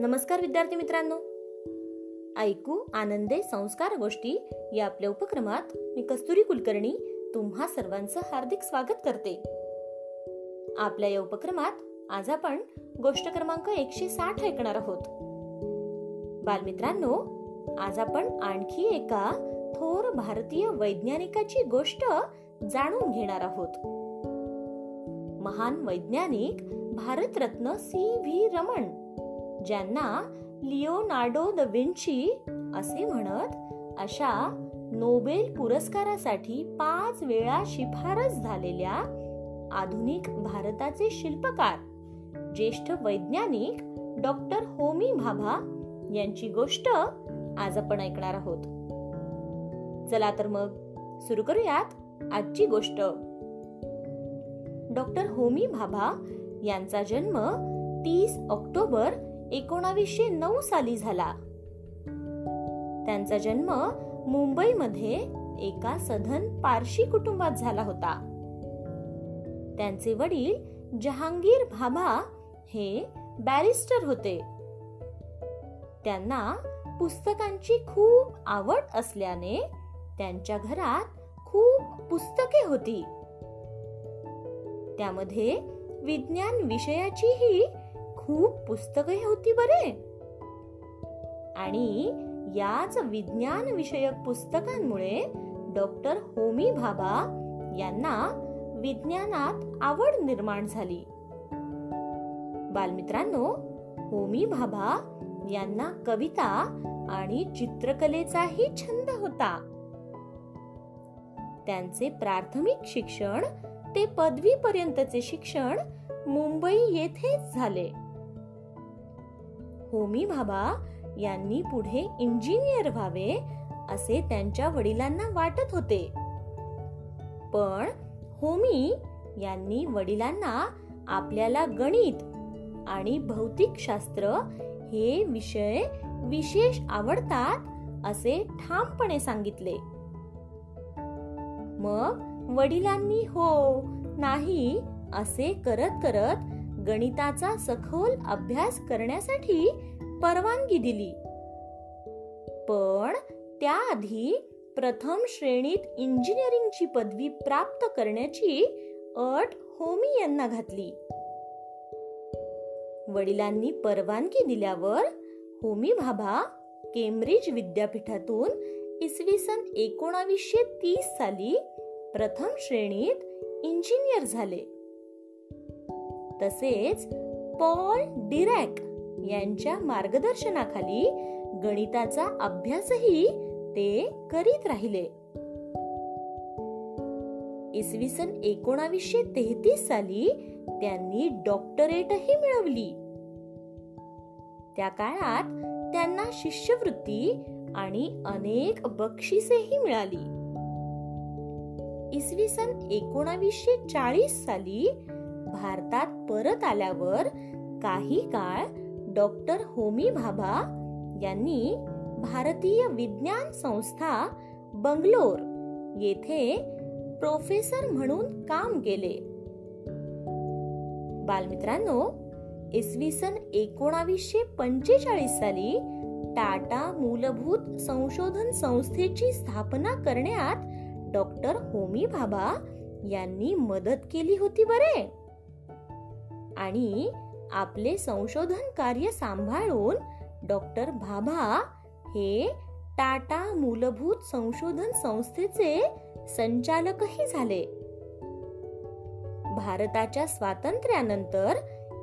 नमस्कार विद्यार्थी मित्रांनो. ऐकू आनंदे संस्कार गोष्टी या आपल्या उपक्रमात मी कस्तुरी कुलकर्णी तुम्हा सर्वांचं हार्दिक स्वागत करते. आपल्या या उपक्रमात आज आपण गोष्ट क्रमांक एकशे साठ ऐकणार आहोत. बालमित्रांनो आज आपण आणखी एका थोर भारतीय वैज्ञानिकाची गोष्ट जाणून घेणार आहोत. महान वैज्ञानिक भारतरत्न सी व्ही रमण ज्यांना लिओनार्डो द विंची असे म्हणत अशा नोबेल पुरस्कारासाठी पाच वेळा शिफारस झालेल्या आधुनिक भारताचे शिल्पकार ज्येष्ठ वैज्ञानिक डॉक्टर होमी भाभा यांची गोष्ट आज आपण ऐकणार आहोत. चला तर मग सुरू करूयात आजची गोष्ट. डॉक्टर होमी भाभा यांचा जन्म तीस ऑक्टोबर एकोणावीसशे नऊ साली झाला. त्यांचा जन्म मुंबईमध्ये एका सधन पारशी कुटुंबात झाला होता. त्यांचे वडील जहांगीर भाभा हे बॅरिस्टर होते. त्यांना पुस्तकांची खूप आवड असल्याने त्यांच्या घरात खूप पुस्तके होती. त्यामध्ये विज्ञान विषयाचीही खूप पुस्तकही होती बरे. आणि याच विज्ञान विषयक पुस्तकांमुळे डॉक्टर होमी भाभा यांना विज्ञानात आवड निर्माण झाली. बालमित्रांनो होमी भाभा यांना कविता आणि चित्रकलेचाही छंद होता. त्यांचे प्राथमिक शिक्षण ते पदवीपर्यंतचे शिक्षण मुंबई येथेच झाले. होमी भाबा यांनी पुढे इंजिनियर व्हावे असे त्यांच्या वडिलांना वाटत होते. पण होमी यांनी वडिलांना आपल्याला गणित आणि भौतिक शास्त्र हे विषय विशेष आवडतात असे ठामपणे सांगितले. मग वडिलांनी हो नाही असे करत करत गणिताचा सखोल अभ्यास करण्यासाठी परवानगी दिली. पण त्याआधी प्रथम श्रेणीत इंजिनिअरिंगची पदवी प्राप्त करण्याची अट होमी यांना घातली. वडिलांनी परवानगी दिल्यावर होमी भाभा केम्ब्रिज विद्यापीठातून इसवी सन एकोणावीसशे तीस साली प्रथम श्रेणीत इंजिनियर झाले. तसेच पॉल डिरॅक यांच्या मार्गदर्शनाखाली गणिताचा अभ्यासही ते करीत राहिले. इसवी सन एकोणावीसशे तेहतीस साली त्यांनी डॉक्टरेटही मिळवली. त्या काळात त्यांना शिष्यवृत्ती आणि अनेक बक्षिसेही मिळाली. इसवी सन एकोणावीसशे चाळीस साली भारतात परत आल्यावर काही काळ डॉक्टर होमी भाभा यांनी भारतीय विज्ञान संस्था बंगलोर येथे प्रोफेसर म्हणून काम केले. बालमित्रांनो इसवी सन एकोणावीसशे पंचेचाळीस साली टाटा मूलभूत संशोधन संस्थेची स्थापना करण्यात डॉक्टर होमी भाभा यांनी मदत केली होती बरे? आणि आपले संशोधन कार्य सांभाळून डॉक्टर भाभा हे टाटा मूलभूत संशोधन संस्थेचे संचालकही झाले. भारताच्या स्वातंत्र्यानंतर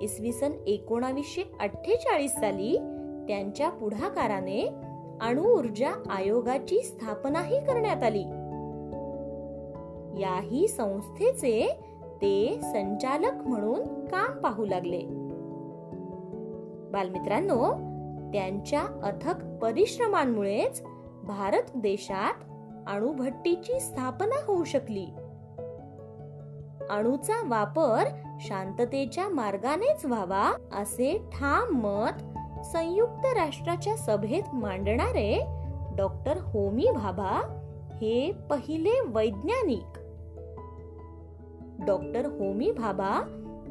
इसवी सन एकोणावीसशे अठ्ठेचाळीस साली त्यांच्या पुढाकाराने अणुऊर्जा आयोगाची स्थापनाही करण्यात आली. याही संस्थेचे ते संचालक म्हणून काम पाहू लागले. बालमित्रांनो त्यांच्या अथक परिश्रमांमुळेच भारत देशात अणुभट्टीची स्थापना होऊ शकली. अणूचा वापर शांततेच्या मार्गानेच व्हावा असे ठाम मत संयुक्त राष्ट्राच्या सभेत मांडणारे डॉक्टर होमी भाभा हे पहिले वैज्ञानिक. डॉक्टर होमी भाभा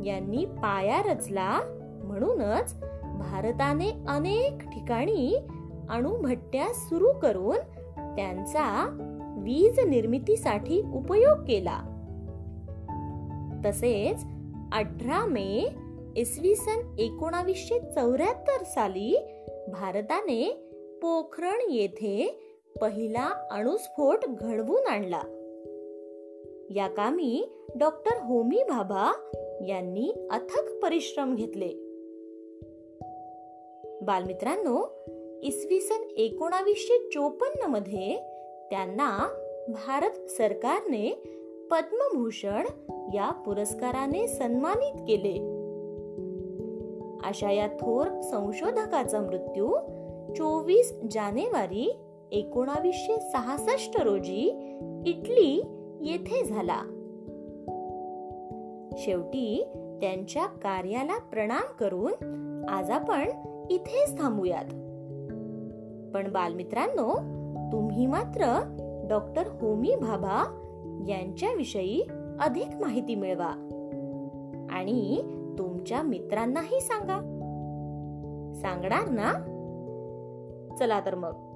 यांनी पाया रचला म्हणूनच भारताने अनेक ठिकाणी अणुभट्ट्या सुरू करून त्यांचा वीज निर्मितीसाठी उपयोग केला. तसेच अठरा मे इसवी सन एकोणावीसशे चौऱ्याहत्तर साली भारताने पोखरण येथे पहिला अणुस्फोट घडवून आणला. या कामी डॉक्टर होमी भाभा यांनी अथक परिश्रम घेतले. बालमित्रांनो इसवी सन एकोणावीसशे चोपन्नमध्ये त्यांना भारत सरकारने पद्मभूषण या पुरस्काराने सन्मानित केले. अशा या थोर संशोधकाचा मृत्यू चोवीस जानेवारी एकोणावीसशे सहासष्ट रोजी इटली येथे झाला. शेवटी त्यांच्या कार्याला प्रणाम करून आज आपण इथेच थांबूयात. पण बालमित्रांनो तुम्ही मात्र डॉक्टर होमी भाभा यांच्याविषयी अधिक माहिती मिळवा आणि तुमच्या मित्रांनाही सांगा. सांगणार ना? चला तर मग.